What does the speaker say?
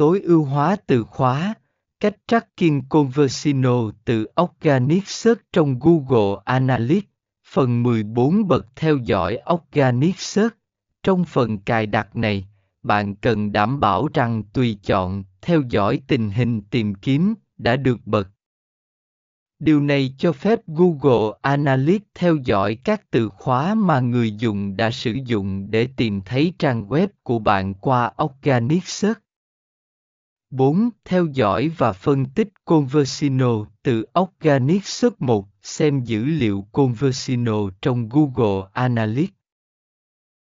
tối ưu hóa từ khóa, cách tracking conversino từ Organic Search trong Google Analytics. Phần 14 bật theo dõi Organic Search. Trong phần cài đặt này, bạn cần đảm bảo rằng tùy chọn theo dõi tình hình tìm kiếm đã được bật. Điều này cho phép Google Analytics theo dõi các từ khóa mà người dùng đã sử dụng để tìm thấy trang web của bạn qua Organic Search. 4. Theo dõi và phân tích Conversino từ Organic Search 1. Xem dữ liệu Conversino trong Google Analytics.